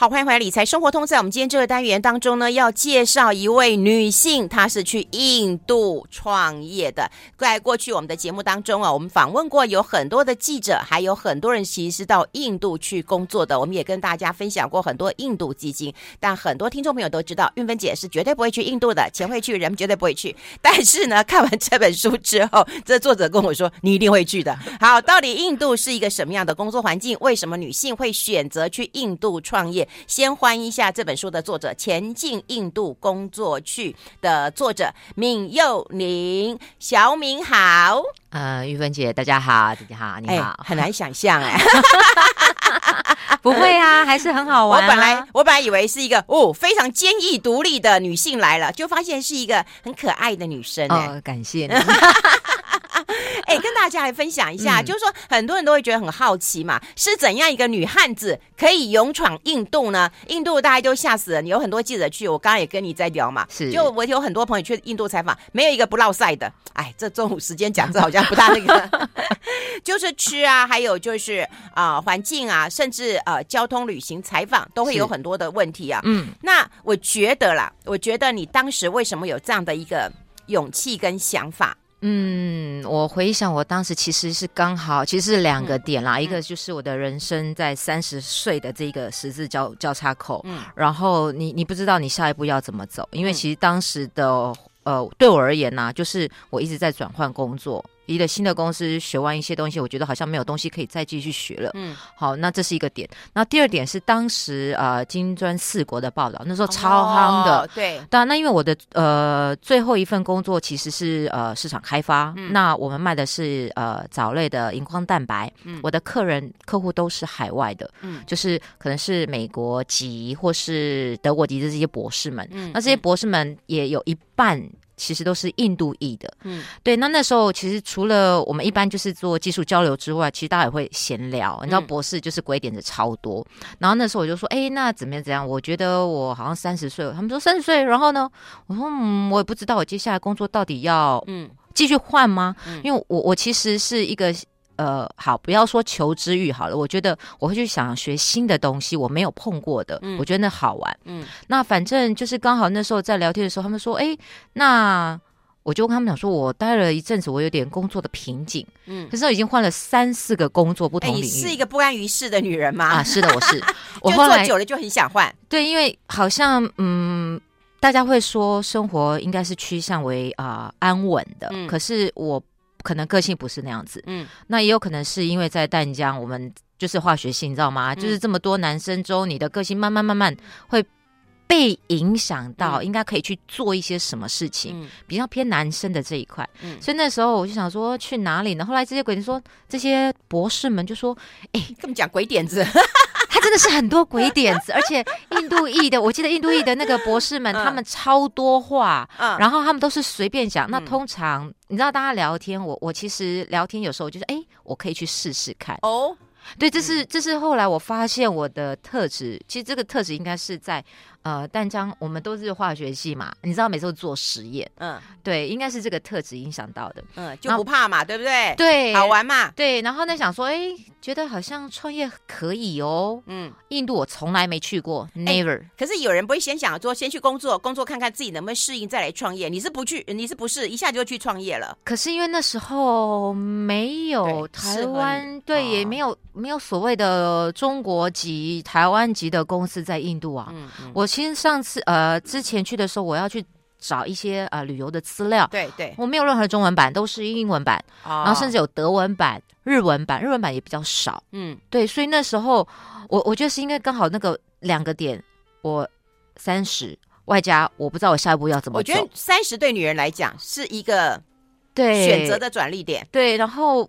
好，欢迎回来《理财生活通》。在我们今天这个单元当中呢，要介绍一位女性，她是去印度创业的。在过去我们的节目当中啊，我们访问过有很多的记者，还有很多人其实是到印度去工作的。我们也跟大家分享过很多印度基金，但很多听众朋友都知道，运芬姐是绝对不会去印度的，钱会去，人绝对不会去。但是呢，看完这本书之后，这作者跟我说，你一定会去的。好，到底印度是一个什么样的工作环境？为什么女性会选择去印度创业？先欢迎一下这本书的作者《前进印度工作去》的作者闵佑宁，小敏好。呃，玉芬姐，大家好，大家好，你好。欸、很难想象哎，不会啊，还是很好玩、啊。我本来我本来以为是一个哦非常坚毅独立的女性来了，就发现是一个很可爱的女生、欸。哦，感谢你。哎，跟大家来分享一下，嗯、就是说很多人都会觉得很好奇嘛，是怎样一个女汉子可以勇闯印度呢？印度大家都吓死了，你有很多记者去，我刚刚也跟你在聊嘛，是，就我有很多朋友去印度采访，没有一个不落赛的。哎，这中午时间讲这好像不大那个，就是吃啊，还有就是啊、呃、环境啊，甚至呃交通旅行采访都会有很多的问题啊。嗯，那我觉得啦，我觉得你当时为什么有这样的一个勇气跟想法？嗯，我回想我当时其实是刚好，其实是两个点啦，嗯、一个就是我的人生在三十岁的这个十字交交叉口，嗯，然后你你不知道你下一步要怎么走，因为其实当时的呃对我而言呢、啊，就是我一直在转换工作。离了新的公司，学完一些东西，我觉得好像没有东西可以再继续学了。嗯，好，那这是一个点。那第二点是当时呃金砖四国的报道，那时候超夯的。哦、对，当然，那因为我的呃最后一份工作其实是呃市场开发，嗯、那我们卖的是呃藻类的荧光蛋白。嗯，我的客人客户都是海外的，嗯，就是可能是美国籍或是德国籍的这些博士们。嗯，那这些博士们也有一半。其实都是印度裔的，嗯，对。那那时候其实除了我们一般就是做技术交流之外，其实大家也会闲聊。你知道，博士就是鬼点子超多。嗯、然后那时候我就说，哎，那怎么样？怎样？我觉得我好像三十岁了。他们说三十岁，然后呢？我说，嗯，我也不知道我接下来工作到底要嗯继续换吗？嗯、因为我我其实是一个。呃，好，不要说求知欲好了，我觉得我会去想学新的东西，我没有碰过的，嗯、我觉得那好玩。嗯，那反正就是刚好那时候在聊天的时候，他们说，哎，那我就跟他们讲说，我待了一阵子，我有点工作的瓶颈。嗯，可是我已经换了三四个工作，不同领域。你是一个不安于世的女人吗？啊，是的，我是。我后来做久了就很想换。对，因为好像嗯，大家会说生活应该是趋向为啊、呃、安稳的，嗯、可是我。可能个性不是那样子，嗯，那也有可能是因为在淡江，我们就是化学性，你知道吗？嗯、就是这么多男生中，你的个性慢慢慢慢会被影响到，应该可以去做一些什么事情，嗯、比较偏男生的这一块。嗯，所以那时候我就想说去哪里呢？后来这些鬼子说，这些博士们就说，哎，跟我们讲鬼点子。他真的是很多鬼点子，而且印度裔的，我记得印度裔的那个博士们，他们超多话，然后他们都是随便讲。那通常你知道，大家聊天，我我其实聊天有时候就是，哎，我可以去试试看。哦，对，这是这是后来我发现我的特质，其实这个特质应该是在。呃，淡江我们都是化学系嘛，你知道每次都做实验，嗯，对，应该是这个特质影响到的，嗯，就不怕嘛，对不对？对，好玩嘛，对。然后呢，想说，哎，觉得好像创业可以哦，嗯，印度我从来没去过，never。可是有人不会先想说，先去工作，工作看看自己能不能适应，再来创业。你是不去，你是不是一下就去创业了？可是因为那时候没有台湾，对，也没有没有所谓的中国籍、台湾籍的公司在印度啊，嗯，我。其实上次呃之前去的时候，我要去找一些呃旅游的资料，对对，我没有任何中文版，都是英文版，哦、然后甚至有德文版、日文版，日文版也比较少，嗯，对，所以那时候我我觉得是应该刚好那个两个点，我三十外加我不知道我下一步要怎么走。我觉得三十对女人来讲是一个对。选择的转捩点，对，然后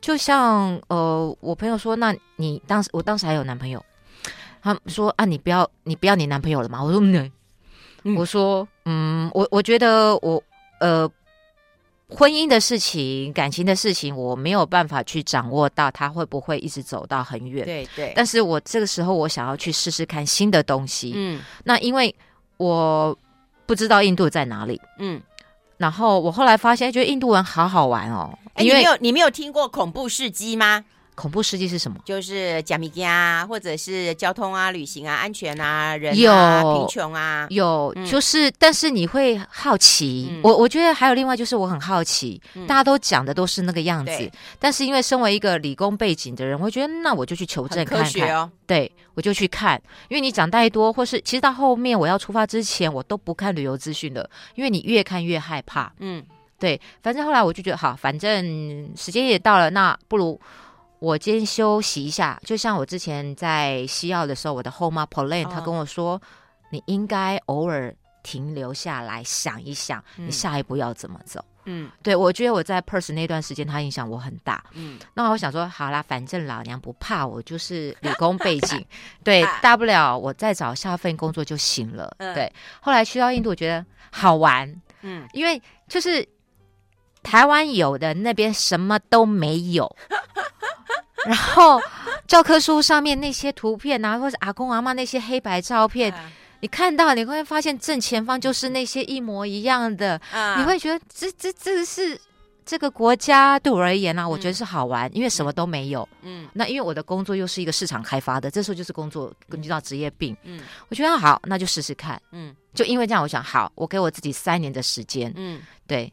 就像呃我朋友说，那你当时我当时还有男朋友。他说啊，你不要，你不要你男朋友了吗？我说我说嗯，我我觉得我呃，婚姻的事情、感情的事情，我没有办法去掌握到他会不会一直走到很远。对对。但是我这个时候，我想要去试试看新的东西。嗯。那因为我不知道印度在哪里。嗯。然后我后来发现，觉得印度人好好玩哦。哎，你没有你没有听过恐怖事迹吗？恐怖司机是什么？就是假米加，或者是交通啊、旅行啊、安全啊、人啊、有贫穷啊，有，嗯、就是，但是你会好奇。嗯、我我觉得还有另外就是我很好奇，嗯、大家都讲的都是那个样子，但是因为身为一个理工背景的人，我觉得那我就去求证看看。科学哦，对，我就去看，因为你讲太多，或是其实到后面我要出发之前，我都不看旅游资讯的，因为你越看越害怕。嗯，对，反正后来我就觉得好，反正时间也到了，那不如。我今天休息一下，就像我之前在西澳的时候，我的后妈 Pauline 她跟我说，哦、你应该偶尔停留下来想一想，你下一步要怎么走。嗯，对，我觉得我在 Perth 那段时间，她影响我很大。嗯，那我想说，好啦，反正老娘不怕，我就是理工背景，对，大不了我再找下份工作就行了。嗯、对，后来去到印度，我觉得好玩。嗯，因为就是台湾有的那边什么都没有。然后教科书上面那些图片啊，或者阿公阿妈那些黑白照片，啊、你看到你会发现正前方就是那些一模一样的，啊、你会觉得这这这是这个国家对我而言呢、我觉得是好玩，因为什么都没有。嗯，那因为我的工作又是一个市场开发的，这时候就是工作根据到职业病。嗯，我觉得好，那就试试看。嗯，就因为这样，我想好，我给我自己三年的时间。嗯，对。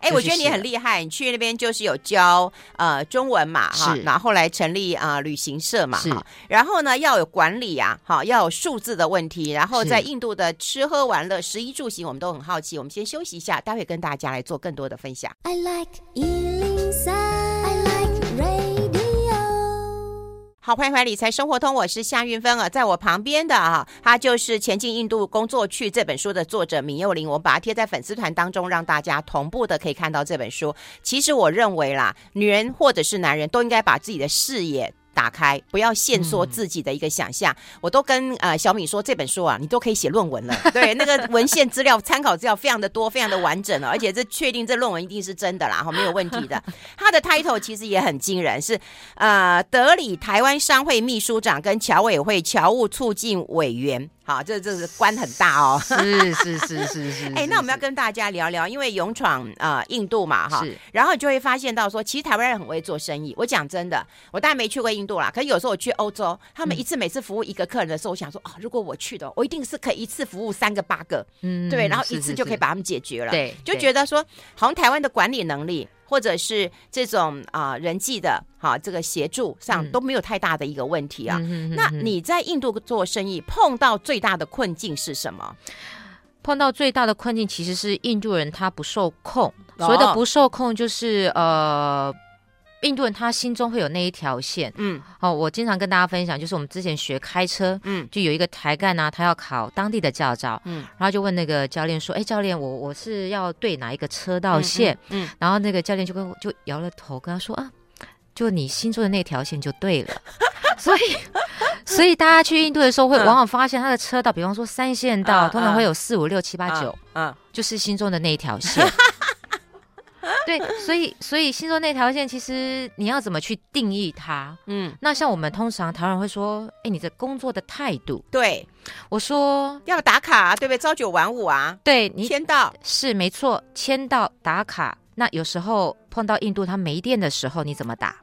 哎，我觉得你很厉害，你去那边就是有教呃中文嘛，哈，然后后来成立啊、呃、旅行社嘛，哈，然后呢要有管理啊，哈，要有数字的问题，然后在印度的吃喝玩乐、食衣住行，我们都很好奇。我们先休息一下，待会跟大家来做更多的分享。I like 好，欢迎回来《理财生活通》，我是夏韵芬啊，在我旁边的啊，他就是《前进印度工作去》这本书的作者闵幼玲，我把它贴在粉丝团当中，让大家同步的可以看到这本书。其实我认为啦，女人或者是男人都应该把自己的视野。打开，不要限缩自己的一个想象。嗯、我都跟呃小米说，这本书啊，你都可以写论文了。对，那个文献资料、参考资料非常的多，非常的完整了，而且这确定这论文一定是真的啦，哈，没有问题的。他的 title 其实也很惊人，是呃德里台湾商会秘书长跟侨委会侨务促进委员。好，这这是官很大哦，是是是是是。哎，那我们要跟大家聊聊，因为勇闯啊、呃、印度嘛，哈，然后你就会发现到说，其实台湾人很会做生意。我讲真的，我当然没去过印度啦，可是有时候我去欧洲，他们一次每次服务一个客人的时候，我想说啊、哦，如果我去的，我一定是可以一次服务三个八个，嗯，对，然后一次就可以把他们解决了，对，就觉得说，好像台湾的管理能力。或者是这种啊、呃、人际的哈这个协助上都没有太大的一个问题啊。嗯、那你在印度做生意碰到最大的困境是什么？碰到最大的困境其实是印度人他不受控，哦、所谓的不受控就是呃。印度人他心中会有那一条线，嗯，哦，我经常跟大家分享，就是我们之前学开车，嗯，就有一个台干啊，他要考当地的驾照，嗯，然后就问那个教练说，哎，教练，我我是要对哪一个车道线？嗯，嗯，然后那个教练就跟就摇了头，跟他说啊，就你心中的那条线就对了，所以所以大家去印度的时候会往往发现他的车道，比方说三线道，通常会有四五六七八九，嗯，就是心中的那一条线。对，所以所以星座那条线，其实你要怎么去定义它？嗯，那像我们通常台湾人会说，哎，你的工作的态度，对，我说要打卡啊，对不对？朝九晚五啊，对，你签到是没错，签到打卡。那有时候碰到印度它没电的时候，你怎么打？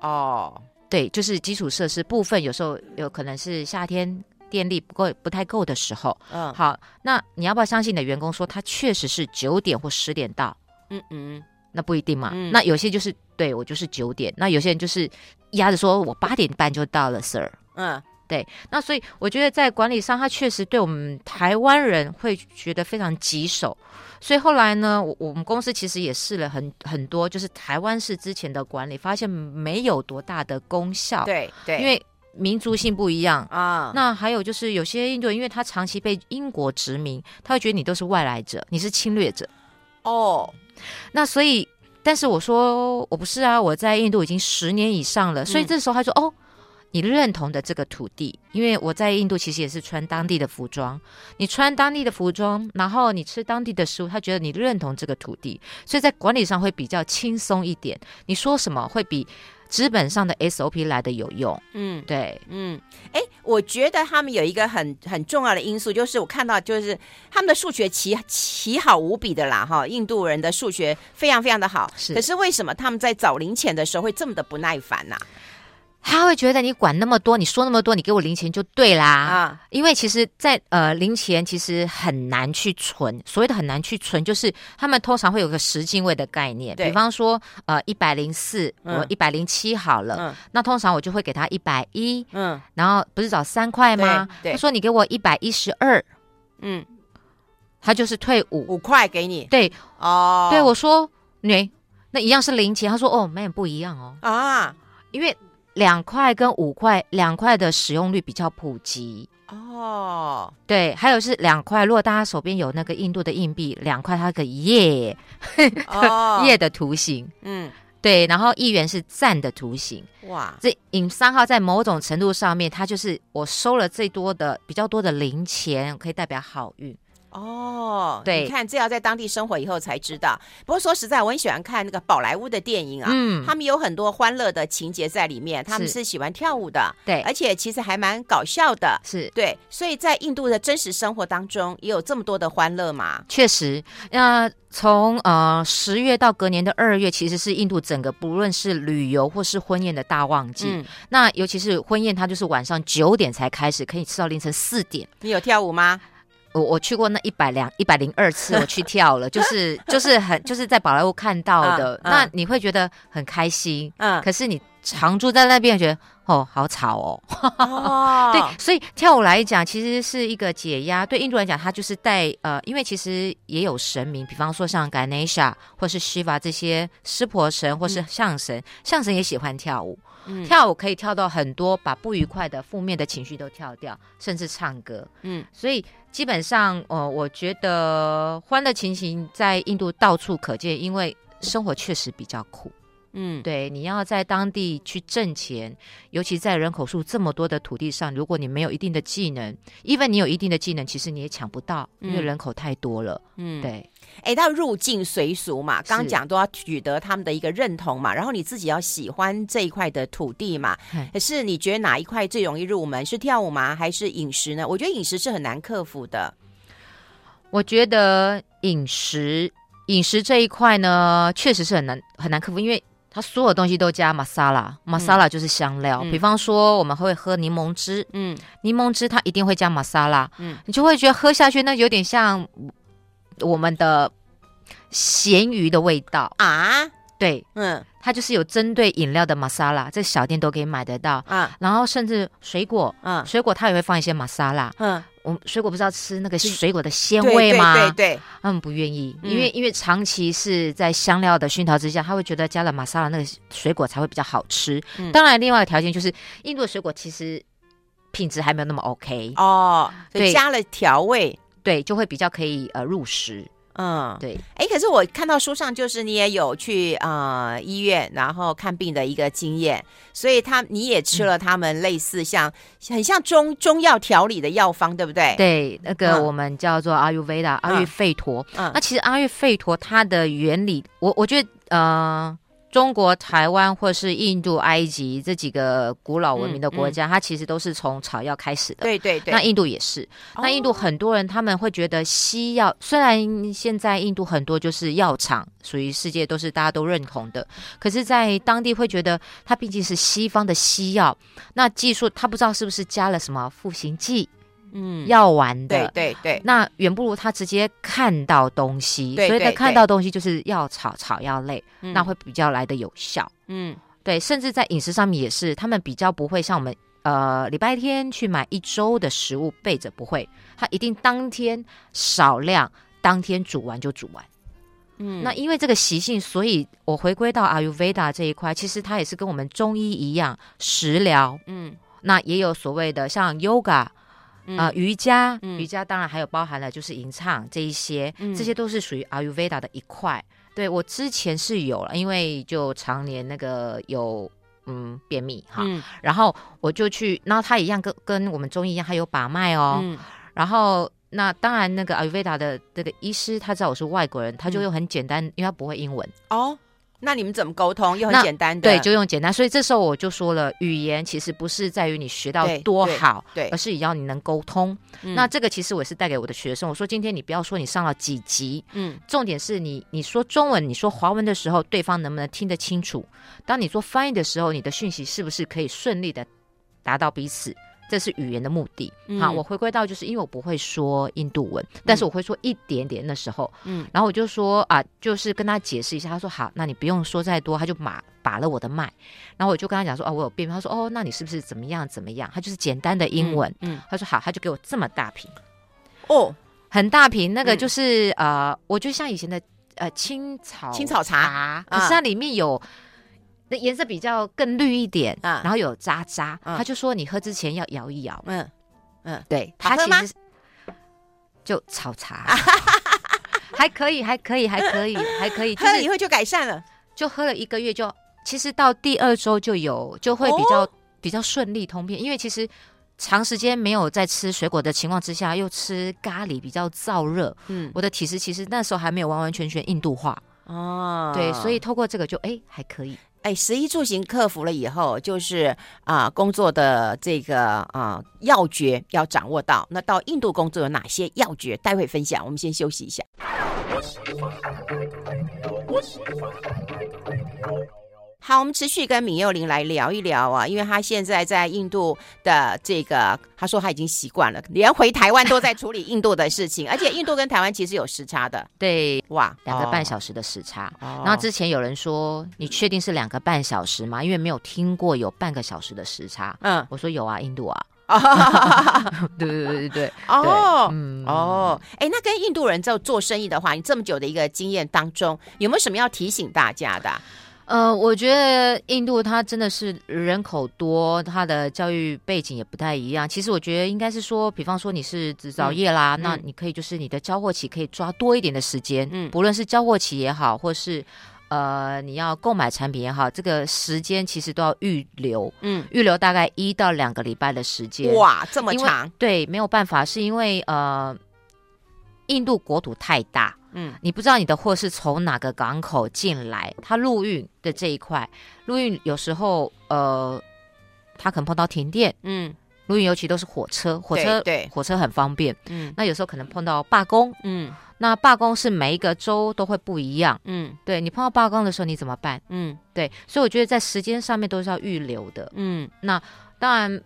哦，对，就是基础设施部分，有时候有可能是夏天电力不够、不太够的时候。嗯，好，那你要不要相信你的员工说他确实是九点或十点到？嗯嗯。那不一定嘛，嗯、那有些就是对我就是九点，那有些人就是压着说我八点半就到了，Sir。嗯，对，那所以我觉得在管理上，他确实对我们台湾人会觉得非常棘手。所以后来呢，我我们公司其实也试了很很多，就是台湾式之前的管理，发现没有多大的功效。对对，因为民族性不一样啊。那还有就是有些印度人，因为他长期被英国殖民，他会觉得你都是外来者，你是侵略者。哦。那所以，但是我说我不是啊，我在印度已经十年以上了。所以这时候他说：“嗯、哦，你认同的这个土地，因为我在印度其实也是穿当地的服装，你穿当地的服装，然后你吃当地的食物，他觉得你认同这个土地，所以在管理上会比较轻松一点。你说什么会比。”资本上的 SOP 来的有用，嗯，对，嗯，哎，我觉得他们有一个很很重要的因素，就是我看到就是他们的数学奇奇好无比的啦，哈，印度人的数学非常非常的好，是，可是为什么他们在找零钱的时候会这么的不耐烦呢、啊？他会觉得你管那么多，你说那么多，你给我零钱就对啦。啊，因为其实在，在呃零钱其实很难去存。所谓的很难去存，就是他们通常会有个十进位的概念。对比方说，呃，一百零四，我一百零七好了，嗯、那通常我就会给他一百一。嗯，然后不是找三块吗？他说你给我一百一十二，嗯，他就是退五五块给你。对，哦，对我说你那一样是零钱，他说哦，没有不一样哦。啊，因为。两块跟五块，两块的使用率比较普及哦。对，还有是两块，如果大家手边有那个印度的硬币，两块它个耶，耶的图形，嗯，对。然后一元是赞的图形，哇，这尹三号在某种程度上面，它就是我收了最多的比较多的零钱，可以代表好运。哦，对，你看这要在当地生活以后才知道。不过说实在，我很喜欢看那个宝莱坞的电影啊，嗯，他们有很多欢乐的情节在里面，他们是喜欢跳舞的，对，而且其实还蛮搞笑的，是对。所以在印度的真实生活当中，也有这么多的欢乐嘛？确实，那从呃十月到隔年的二月，其实是印度整个不论是旅游或是婚宴的大旺季。嗯，那尤其是婚宴，它就是晚上九点才开始，可以吃到凌晨四点。你有跳舞吗？我我去过那一百两一百零二次，我去跳了，就是就是很就是在宝莱坞看到的，嗯嗯、那你会觉得很开心，嗯，可是你常住在那边，觉得哦好吵哦，哦对，所以跳舞来讲，其实是一个解压。对印度来讲，它就是带呃，因为其实也有神明，比方说像 Ganesha 或是 Shiva 这些湿婆神或是象神，象、嗯、神也喜欢跳舞。嗯、跳舞可以跳到很多，把不愉快的、负面的情绪都跳掉，甚至唱歌。嗯，所以基本上，呃，我觉得欢乐情形在印度到处可见，因为生活确实比较苦。嗯，对，你要在当地去挣钱，尤其在人口数这么多的土地上，如果你没有一定的技能，even 你有一定的技能，其实你也抢不到，因为人口太多了。嗯，对。哎，到入境随俗嘛，刚讲都要取得他们的一个认同嘛，然后你自己要喜欢这一块的土地嘛。可是你觉得哪一块最容易入门？是跳舞吗？还是饮食呢？我觉得饮食是很难克服的。我觉得饮食，饮食这一块呢，确实是很难很难克服，因为。它所有东西都加玛莎拉，玛莎拉就是香料。嗯、比方说，我们会喝柠檬汁，嗯，柠檬汁它一定会加玛莎拉，嗯，你就会觉得喝下去那有点像我们的咸鱼的味道。啊。对，嗯，它就是有针对饮料的玛莎拉，在小店都可以买得到。啊。然后甚至水果，嗯，水果它也会放一些玛莎拉，嗯。我们水果不是要吃那个水果的鲜味吗？对对对，他们不愿意，因为因为长期是在香料的熏陶之下，他会觉得加了玛莎拉那个水果才会比较好吃。当然，另外一个条件就是印度的水果其实品质还没有那么 OK 哦，所以加了调味，对，就会比较可以呃入食。嗯，对，哎，可是我看到书上就是你也有去呃医院然后看病的一个经验，所以他你也吃了他们类似像、嗯、很像中中药调理的药方，对不对？对，那个我们叫做阿育吠陀，阿育吠陀。嗯，那其实阿育吠陀它的原理，我我觉得呃。中国台湾或是印度、埃及这几个古老文明的国家，嗯嗯、它其实都是从草药开始的。对对对。那印度也是。哦、那印度很多人他们会觉得西药，虽然现在印度很多就是药厂，属于世界都是大家都认同的，可是，在当地会觉得它毕竟是西方的西药，那技术他不知道是不是加了什么复形剂。嗯，药丸的，对对对，那远不如他直接看到东西，对对对，所以他看到东西就是药草草药类，嗯、那会比较来的有效。嗯，对，甚至在饮食上面也是，他们比较不会像我们，呃，礼拜天去买一周的食物备着，不会，他一定当天少量，当天煮完就煮完。嗯，那因为这个习性，所以我回归到阿育吠达这一块，其实它也是跟我们中医一样食疗。嗯，那也有所谓的像 yoga。啊、呃，瑜伽，嗯、瑜伽当然还有包含了就是吟唱这一些，嗯、这些都是属于阿育吠达的一块。对，我之前是有了，因为就常年那个有嗯便秘哈，嗯、然后我就去，然后他一样跟跟我们中医一样，他有把脉哦。嗯、然后那当然那个阿育吠达的这个医师他知道我是外国人，他就用很简单，嗯、因为他不会英文。哦。那你们怎么沟通？又很简单的，对，就用简单。所以这时候我就说了，语言其实不是在于你学到多好，对，对对，而是也要你能沟通。嗯、那这个其实我是带给我的学生，我说今天你不要说你上了几级，嗯，重点是你你说中文、你说华文的时候，对方能不能听得清楚？当你做翻译的时候，你的讯息是不是可以顺利的达到彼此？这是语言的目的。嗯、好，我回归到就是因为我不会说印度文，嗯、但是我会说一点点那时候，嗯，然后我就说啊，就是跟他解释一下。他说好，那你不用说再多。他就把把了我的脉，然后我就跟他讲说哦，我有便秘。他说哦，那你是不是怎么样怎么样？他就是简单的英文。嗯，嗯他说好，他就给我这么大瓶，哦，很大瓶，那个就是、嗯、呃，我就像以前的呃青草青草茶，可是它里面有。那颜色比较更绿一点，嗯，然后有渣渣，嗯、他就说你喝之前要摇一摇，嗯。嗯，对，他其实 就炒茶，还可以，还可以，还可以，还可以，喝了以后就改善了，就喝了一个月就，其实到第二周就有，就会比较、哦、比较顺利通便，因为其实长时间没有在吃水果的情况之下，又吃咖喱比较燥热，嗯，我的体质其实那时候还没有完完全全印度化，哦，对，所以透过这个就哎还可以。哎，十一住行克服了以后，就是啊、工作的这个啊、要诀要掌握到。那到印度工作有哪些要诀？待会分享。我们先休息一下。好，我们持续跟闵幼玲来聊一聊啊，因为他现在在印度的这个，他说他已经习惯了，连回台湾都在处理印度的事情，而且印度跟台湾其实有时差的，对，哇，两个半小时的时差。哦、然后之前有人说，你确定是两个半小时吗？因为没有听过有半个小时的时差。嗯，我说有啊，印度啊。对对对对对。哦，嗯，哦，哎，那跟印度人在做生意的话，你这么久的一个经验当中，有没有什么要提醒大家的？呃，我觉得印度它真的是人口多，它的教育背景也不太一样。其实我觉得应该是说，比方说你是制造业啦，嗯、那你可以就是你的交货期可以抓多一点的时间，嗯，不论是交货期也好，或是呃你要购买产品也好，这个时间其实都要预留，嗯，预留大概一到两个礼拜的时间。哇，这么长？对，没有办法，是因为呃，印度国土太大。嗯，你不知道你的货是从哪个港口进来，它陆运的这一块，陆运有时候呃，它可能碰到停电，嗯，陆运尤其都是火车，火车对，对。火车很方便，嗯，那有时候可能碰到罢工，嗯，那罢工是每一个州都会不一样，嗯，对你碰到罢工的时候你怎么办？嗯，对，所以我觉得在时间上面都是要预留的，嗯，那当然。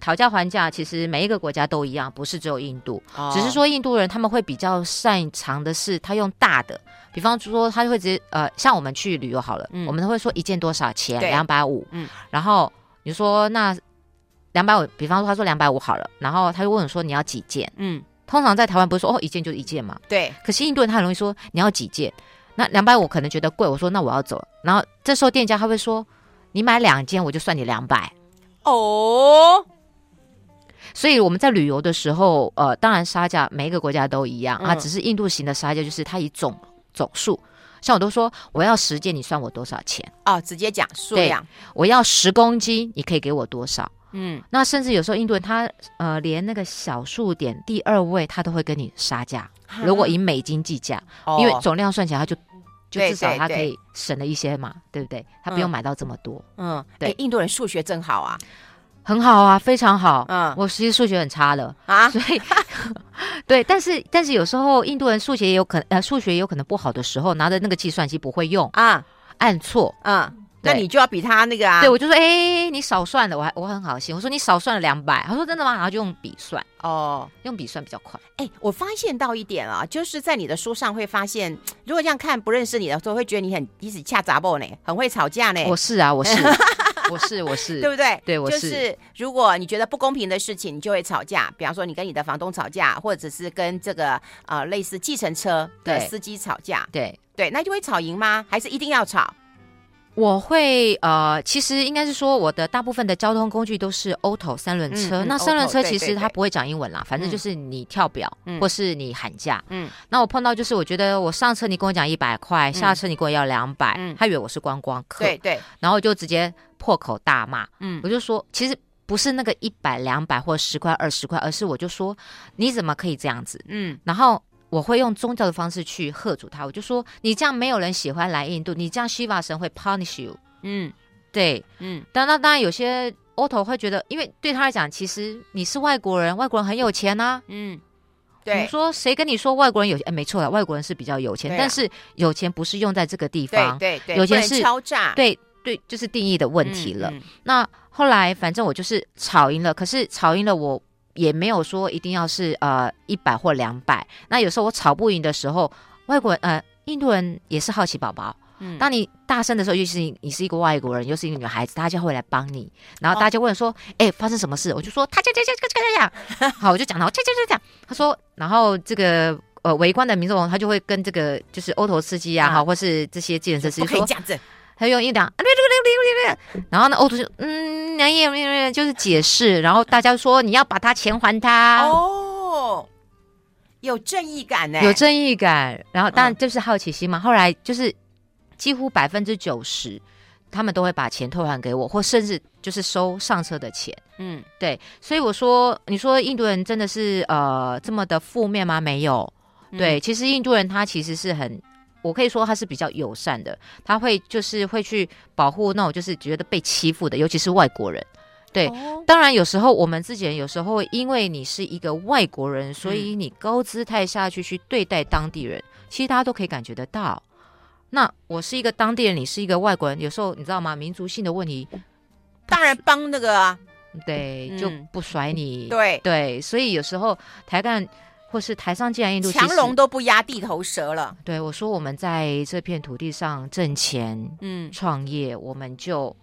讨价还价，其实每一个国家都一样，不是只有印度，哦、只是说印度人他们会比较擅长的是，他用大的，比方说他就会直接呃，像我们去旅游好了，嗯、我们都会说一件多少钱，两百五，嗯，然后你说那两百五，比方说他说两百五好了，然后他就问我说你要几件，嗯，通常在台湾不是说哦一件就一件嘛，对，可是印度人他很容易说你要几件，那两百五可能觉得贵，我说那我要走，然后这时候店家他会说你买两件我就算你两百，哦。所以我们在旅游的时候，呃，当然杀价每一个国家都一样、嗯、啊，只是印度型的杀价就是它以总总数，像我都说我要十件，你算我多少钱？哦，直接讲数量。我要十公斤，你可以给我多少？嗯，那甚至有时候印度人他呃连那个小数点第二位他都会跟你杀价，嗯、如果以美金计价，哦、因为总量算起来他就就至少他可以省了一些嘛，对，对，对，对不对？他不用买到这么多。嗯，对，印度人数学真好啊。很好啊，非常好。嗯，我其实数学很差的啊，所以 对，但是但是有时候印度人数学也有可能呃数学也有可能不好的时候，拿着那个计算机不会用啊，按错，嗯，那你就要比他那个啊。对，我就说，哎、欸，你少算了，我还我很好心，我说你少算了两百，他说真的吗？然后就用笔算，哦，用笔算比较快。哎、欸，我发现到一点啊，就是在你的书上会发现，如果这样看不认识你的时候，会觉得你很一直恰杂不呢，很会吵架呢。我是啊，我是。我是我是，对不对？对，我是。就是如果你觉得不公平的事情，你就会吵架。比方说，你跟你的房东吵架，或者是跟这个呃类似计程车的司机吵架，对对，那就会吵赢吗？还是一定要吵？我会呃，其实应该是说，我的大部分的交通工具都是 auto 三轮车。嗯嗯、那三轮车其实它不会讲英文啦，反正就是你跳表，嗯、或是你喊价。嗯，那我碰到就是，我觉得我上车你跟我讲一百块，下车你跟我要两百、嗯，他以为我是观光客。对对，然后就直接破口大骂。嗯，我就说，其实不是那个一百两百或十块二十块，而是我就说你怎么可以这样子？嗯，然后我会用宗教的方式去吓阻他，我就说你这样没有人喜欢来印度，你这样 Shiva 神会 punish you。嗯，对，嗯，当然当然有些 Otto 会觉得，因为对他来讲，其实你是外国人，外国人很有钱啊。嗯，对。你说谁跟你说外国人有钱？哎，没错了，外国人是比较有钱，啊、但是有钱不是用在这个地方，对对对，有钱是敲诈，对对，就是定义的问题了。嗯嗯、那后来反正我就是吵赢了，可是吵赢了我。也没有说一定要是呃一百或两百，那有时候我吵不赢的时候，外国人呃印度人也是好奇宝宝，嗯，当你大声的时候，尤其是你你是一个外国人，又是一个女孩子，大家会来帮你，然后大家就问说，哎、哦，发生什么事？我就说他这这这这这样，好，我就讲到这这这这样，他说，然后这个呃围观的民众他就会跟这个就是 Otto 司机啊，好、啊，或是这些计程车司机说，这样子。他用一两，然后呢，欧图就嗯，两页就是解释，然后大家说你要把他钱还他哦，有正义感呢，有正义感，然后当然就是好奇心嘛。后来就是几乎百分之九十，他们都会把钱退还给我，或甚至就是收上车的钱。嗯，对，所以我说，你说印度人真的是呃这么的负面吗？没有，对，其实印度人他其实是很。我可以说他是比较友善的，他会就是会去保护那种就是觉得被欺负的，尤其是外国人。对，哦、当然有时候我们自己人有时候因为你是一个外国人，所以你高姿态下去去对待当地人，嗯、其实大家都可以感觉得到。那我是一个当地人，你是一个外国人，有时候你知道吗？民族性的问题，当然帮那个啊，对，就不甩你。嗯、对对，所以有时候台干。或是台上既然印度强龙都不压地头蛇了。对，我说，我们在这片土地上挣钱，嗯，创业，我们就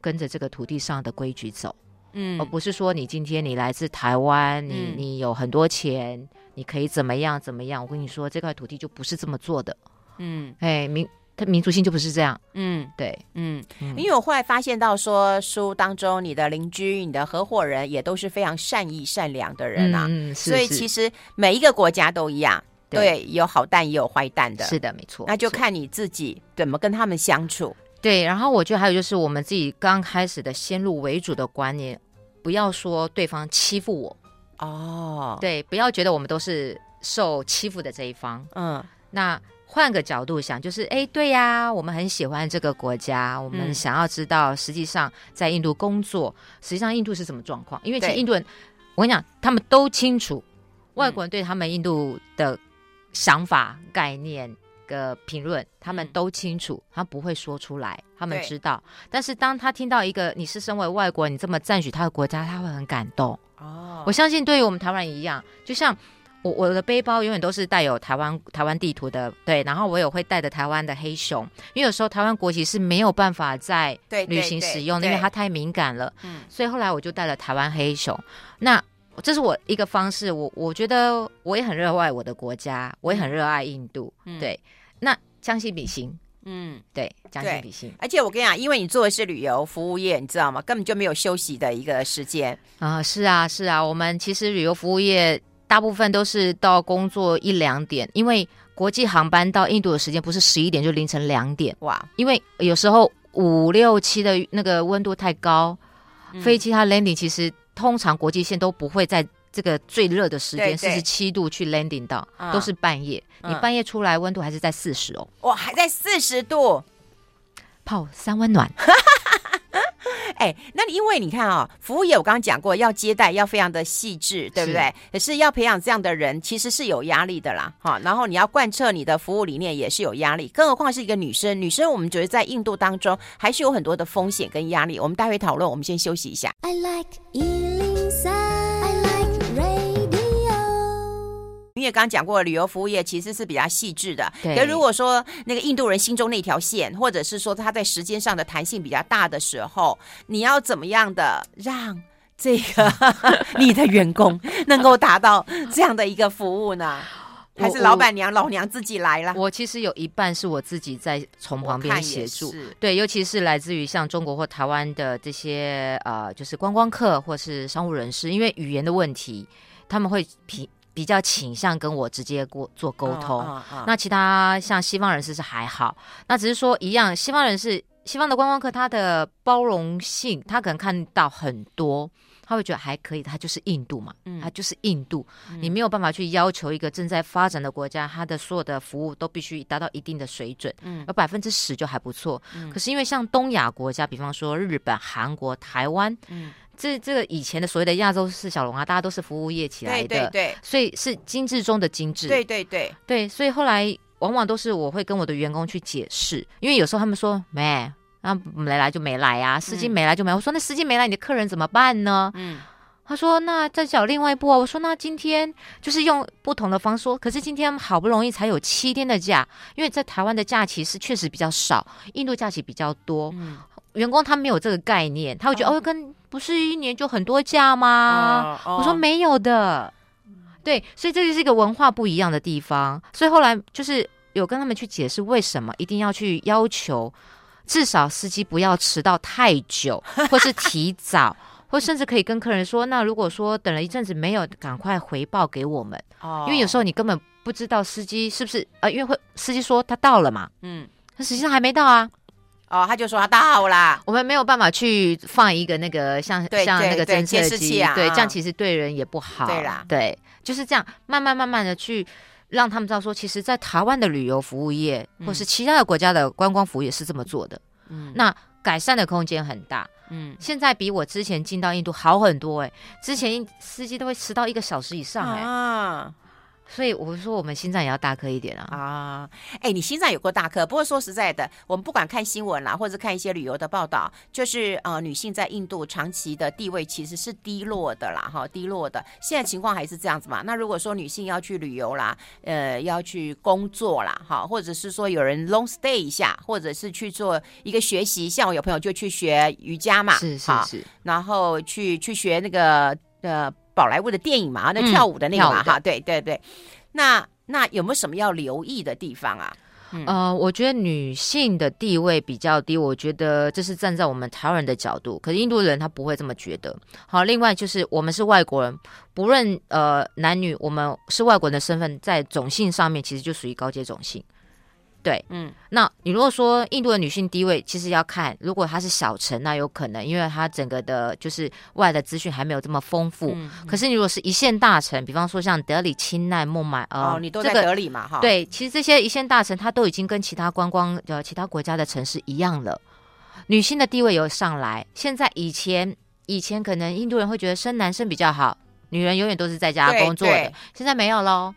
跟着这个土地上的规矩走，嗯，而不是说你今天你来自台湾，你、嗯、你有很多钱，你可以怎么样怎么样？我跟你说，这块土地就不是这么做的，嗯，哎，明。他民族性就不是这样，嗯，对，嗯，因为我后来发现到说，书当中你的邻居、你的合伙人也都是非常善意、善良的人啊，嗯，是，所以其实每一个国家都一样，对，对，有好蛋也有坏蛋的，是的，没错，那就看你自己怎么跟他们相处。对，然后我觉得还有就是我们自己刚开始的先入为主的观念，不要说对方欺负我，哦，对，不要觉得我们都是受欺负的这一方，嗯，那。换个角度想，就是哎，对呀，我们很喜欢这个国家，我们想要知道，实际上在印度工作，嗯、实际上印度是什么状况？因为其实印度人，我跟你讲，他们都清楚，外国人对他们印度的想法、嗯、概念的评论，他们都清楚，他不会说出来，他们知道。但是当他听到一个你是身为外国人，你这么赞许他的国家，他会很感动。哦，我相信对于我们台湾人一样，就像。我我的背包永远都是带有台湾台湾地图的，对，然后我也会带着台湾的黑熊，因为有时候台湾国旗是没有办法在旅行使用的，因为它太敏感了。嗯，所以后来我就带了台湾黑熊。那这是我一个方式，我我觉得我也很热爱我的国家，我也很热爱印度。嗯、对，那将心比心，嗯，对，将心比心。而且我跟你讲，因为你做的是旅游服务业，你知道吗？根本就没有休息的一个时间啊！是啊，是啊，我们其实旅游服务业。大部分都是到工作一两点，因为国际航班到印度的时间不是十一点就凌晨两点。哇！因为有时候五六七的那个温度太高，嗯、飞机它 landing 其实通常国际线都不会在这个最热的时间四十七度去 landing 到，嗯、都是半夜。嗯、你半夜出来温度还是在四十哦，哇，还在四十度，泡三温暖。哎，那因为你看啊、哦，服务业我刚刚讲过，要接待要非常的细致，对不对？是可是要培养这样的人，其实是有压力的啦，哈。然后你要贯彻你的服务理念，也是有压力。更何况是一个女生，女生我们觉得在印度当中还是有很多的风险跟压力。我们待会讨论，我们先休息一下。I like 因为刚刚讲过，旅游服务业其实是比较细致的。对。可如果说那个印度人心中那条线，或者是说他在时间上的弹性比较大的时候，你要怎么样的让这个 你的员工能够达到这样的一个服务呢？还是老板娘、老娘自己来了？我其实有一半是我自己在从旁边协助。对，尤其是来自于像中国或台湾的这些呃，就是观光客或是商务人士，因为语言的问题，他们会比。比较倾向跟我直接过做沟通，哦哦哦、那其他像西方人士是还好，那只是说一样，西方人士、西方的观光客他的包容性，他可能看到很多，他会觉得还可以，他就是印度嘛，嗯，他就是印度，嗯，你没有办法去要求一个正在发展的国家，他的所有的服务都必须达到一定的水准，嗯，而百分之十就还不错，嗯，可是因为像东亚国家，比方说日本、韩国、台湾，嗯，这这个以前的所谓的亚洲四小龙啊，大家都是服务业起来的，对对对，所以是精致中的精致，对对对对，所以后来往往都是我会跟我的员工去解释，因为有时候他们说没。那没来就没来呀、啊，司机没来就没来。我说那司机没来，你的客人怎么办呢？嗯，他说那再找另外一部啊。我说那今天就是用不同的方式说，可是今天好不容易才有七天的假，因为在台湾的假期是确实比较少，印度假期比较多。嗯，员工他没有这个概念，他会觉得哦，哦，跟不是一年就很多假吗？哦哦、我说没有的，对，所以这就是一个文化不一样的地方。所以后来就是有跟他们去解释为什么一定要去要求。至少司机不要迟到太久，或是提早，或甚至可以跟客人说：“那如果说等了一阵子没有，赶快回报给我们。”哦，因为有时候你根本不知道司机是不是呃，因为会司机说他到了嘛，嗯，他实际上还没到啊。哦，他就说他到了，我们没有办法去放一个那个像像那个侦测器啊，对，这样其实对人也不好。对啦，对，就是这样，慢慢慢慢的去。让他们知道说，其实，在台湾的旅游服务业，或是其他的国家的观光服务也是这么做的。嗯，那改善的空间很大。嗯，现在比我之前进到印度好很多哎、欸，之前司机都会迟到一个小时以上哎、欸。啊所以我说，我们心脏也要大颗一点啊！啊，哎，你心脏有够大颗。不过说实在的，我们不管看新闻啦，或者看一些旅游的报道，就是呃，女性在印度长期的地位其实是低落的啦，哈，低落的。现在情况还是这样子嘛？那如果说女性要去旅游啦，呃，要去工作啦，哈，或者是说有人 long stay 一下，或者是去做一个学习，像我有朋友就去学瑜伽嘛，是是是，然后去去学那个呃。宝莱坞的电影嘛，那跳舞的那个嘛，哈、嗯，对对对。那那有没有什么要留意的地方啊？嗯、呃，我觉得女性的地位比较低，我觉得这是站在我们台湾人的角度，可是印度人他不会这么觉得。好，另外就是我们是外国人，不论呃男女，我们是外国人的身份，在种姓上面其实就属于高阶种姓。对，嗯，那你如果说印度的女性地位，其实要看，如果她是小城，那有可能，因为她整个的，就是外的资讯还没有这么丰富。嗯嗯、可是你如果是一线大城，比方说像德里、钦奈、孟买，呃，哦，你都在德里嘛，哈、这个，对，其实这些一线大城，它都已经跟其他观光呃其他国家的城市一样了，女性的地位有上来。现在以前以前可能印度人会觉得生男生比较好，女人永远都是在家工作的，现在没有喽。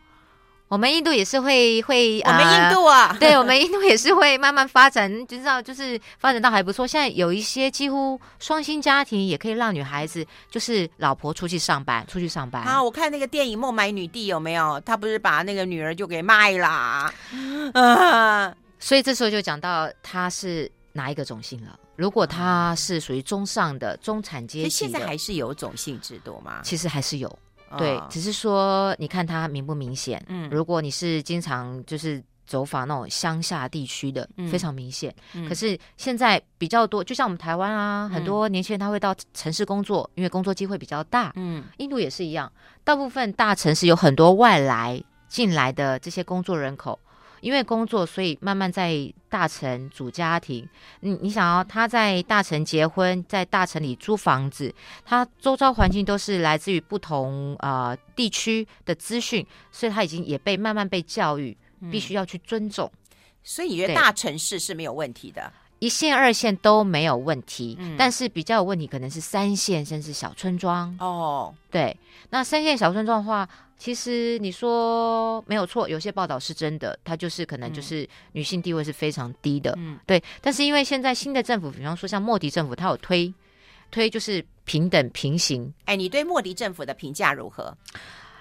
我们印度也是会会，我们印度啊，呃、对我们印度也是会慢慢发展，就知道就是发展到还不错。现在有一些几乎双薪家庭也可以让女孩子就是老婆出去上班，出去上班。啊，我看那个电影《孟买女帝》有没有？他不是把那个女儿就给卖了啊？所以这时候就讲到她是哪一个种姓了。如果他是属于中上的中产阶级的，现在还是有种姓制度吗？其实还是有。对，只是说你看它明不明显？嗯，如果你是经常就是走访那种乡下地区的，嗯、非常明显。嗯、可是现在比较多，就像我们台湾啊，嗯、很多年轻人他会到城市工作，因为工作机会比较大。嗯，印度也是一样，大部分大城市有很多外来进来的这些工作人口。因为工作，所以慢慢在大城组家庭。你你想要他在大城结婚，在大城里租房子，他周遭环境都是来自于不同啊、呃、地区的资讯，所以他已经也被慢慢被教育，必须要去尊重。嗯、所以你觉得大城市是没有问题的，一线、二线都没有问题，嗯、但是比较有问题可能是三线甚至小村庄。哦，对，那三线小村庄的话。其实你说没有错，有些报道是真的，它就是可能就是女性地位是非常低的，嗯，对。但是因为现在新的政府，比方说像莫迪政府，它有推推就是平等平行。哎，你对莫迪政府的评价如何？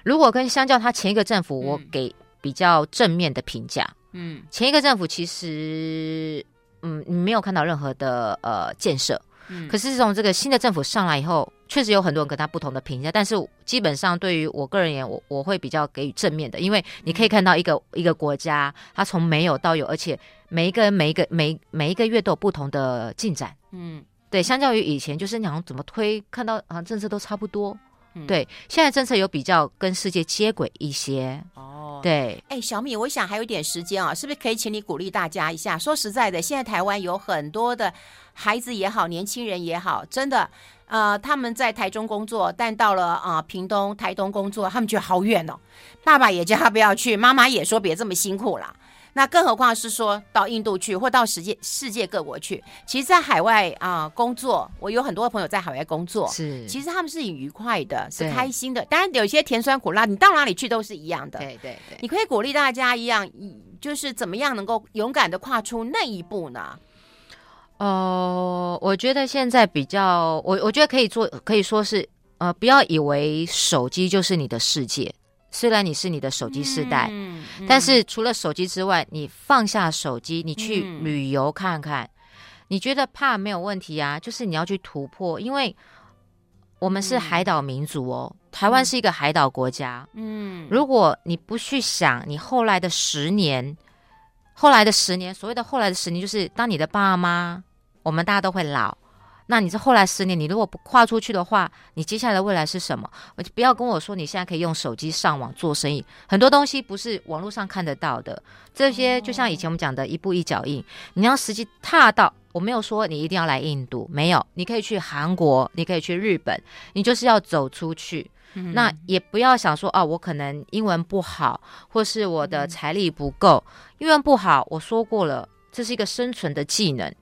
如果跟相较他前一个政府，我给比较正面的评价。嗯，前一个政府其实嗯你没有看到任何的呃建设。嗯，可是自从这个新的政府上来以后，确实有很多人跟他不同的评价，但是基本上对于我个人而言，我我会比较给予正面的，因为你可以看到一个、嗯、一个国家，它从没有到有，而且每一个人每一个每每一个月都有不同的进展。嗯，对，相较于以前，就是你好像怎么推，看到好像政策都差不多。嗯、对，现在政策有比较跟世界接轨一些。哦。对，哎，小米，我想还有一点时间啊，是不是可以请你鼓励大家一下？说实在的，现在台湾有很多的孩子也好，年轻人也好，真的，呃，他们在台中工作，但到了啊、呃、屏东、台东工作，他们觉得好远哦。爸爸也叫他不要去，妈妈也说别这么辛苦了。那更何况是说到印度去，或到世界世界各国去。其实，在海外啊、呃、工作，我有很多朋友在海外工作，是其实他们是很愉快的，是开心的。当然，有些甜酸苦辣，你到哪里去都是一样的。对对对，你可以鼓励大家一样，就是怎么样能够勇敢的跨出那一步呢？哦、呃，我觉得现在比较，我我觉得可以做，可以说是呃，不要以为手机就是你的世界。虽然你是你的手机世代，嗯嗯、但是除了手机之外，你放下手机，你去旅游看看，嗯、你觉得怕没有问题啊？就是你要去突破，因为我们是海岛民族哦，嗯、台湾是一个海岛国家。嗯，如果你不去想你后来的十年，后来的十年，所谓的后来的十年，就是当你的爸妈，我们大家都会老。那你这后来十年，你如果不跨出去的话，你接下来的未来是什么？不要跟我说你现在可以用手机上网做生意，很多东西不是网络上看得到的。这些就像以前我们讲的一步一脚印，你要实际踏到。我没有说你一定要来印度，没有，你可以去韩国，你可以去日本，你就是要走出去。嗯、那也不要想说啊，我可能英文不好，或是我的财力不够。英文不好，我说过了，这是一个生存的技能。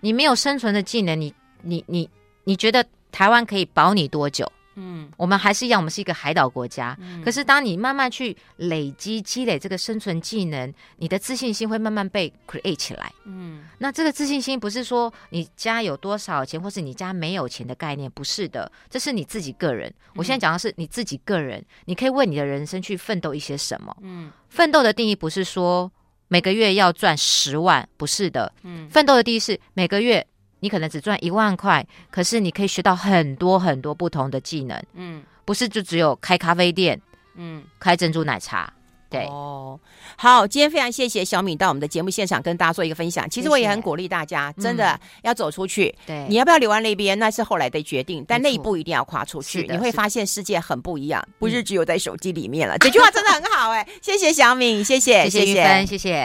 你没有生存的技能，你。你你你觉得台湾可以保你多久？嗯，我们还是一样，我们是一个海岛国家。嗯，可是当你慢慢去累积积累这个生存技能，你的自信心会慢慢被 create 起来。嗯，那这个自信心不是说你家有多少钱，或是你家没有钱的概念，不是的，这是你自己个人。我现在讲的是你自己个人，你可以为你的人生去奋斗一些什么？嗯，奋斗的定义不是说每个月要赚十万，不是的。嗯，奋斗的定义是每个月。你可能只赚一万块，可是你可以学到很多很多不同的技能。嗯，不是就只有开咖啡店，嗯，开珍珠奶茶。对哦，好，今天非常谢谢小敏到我们的节目现场跟大家做一个分享。其实我也很鼓励大家，谢谢真的要走出去。对、嗯，你要不要留在那边，那是后来的决定，但那一步一定要跨出去，你会发现世界很不一样，不是只有在手机里面了。这句话真的很好哎、欸，谢谢小敏，谢谢，谢谢玉芬，谢谢。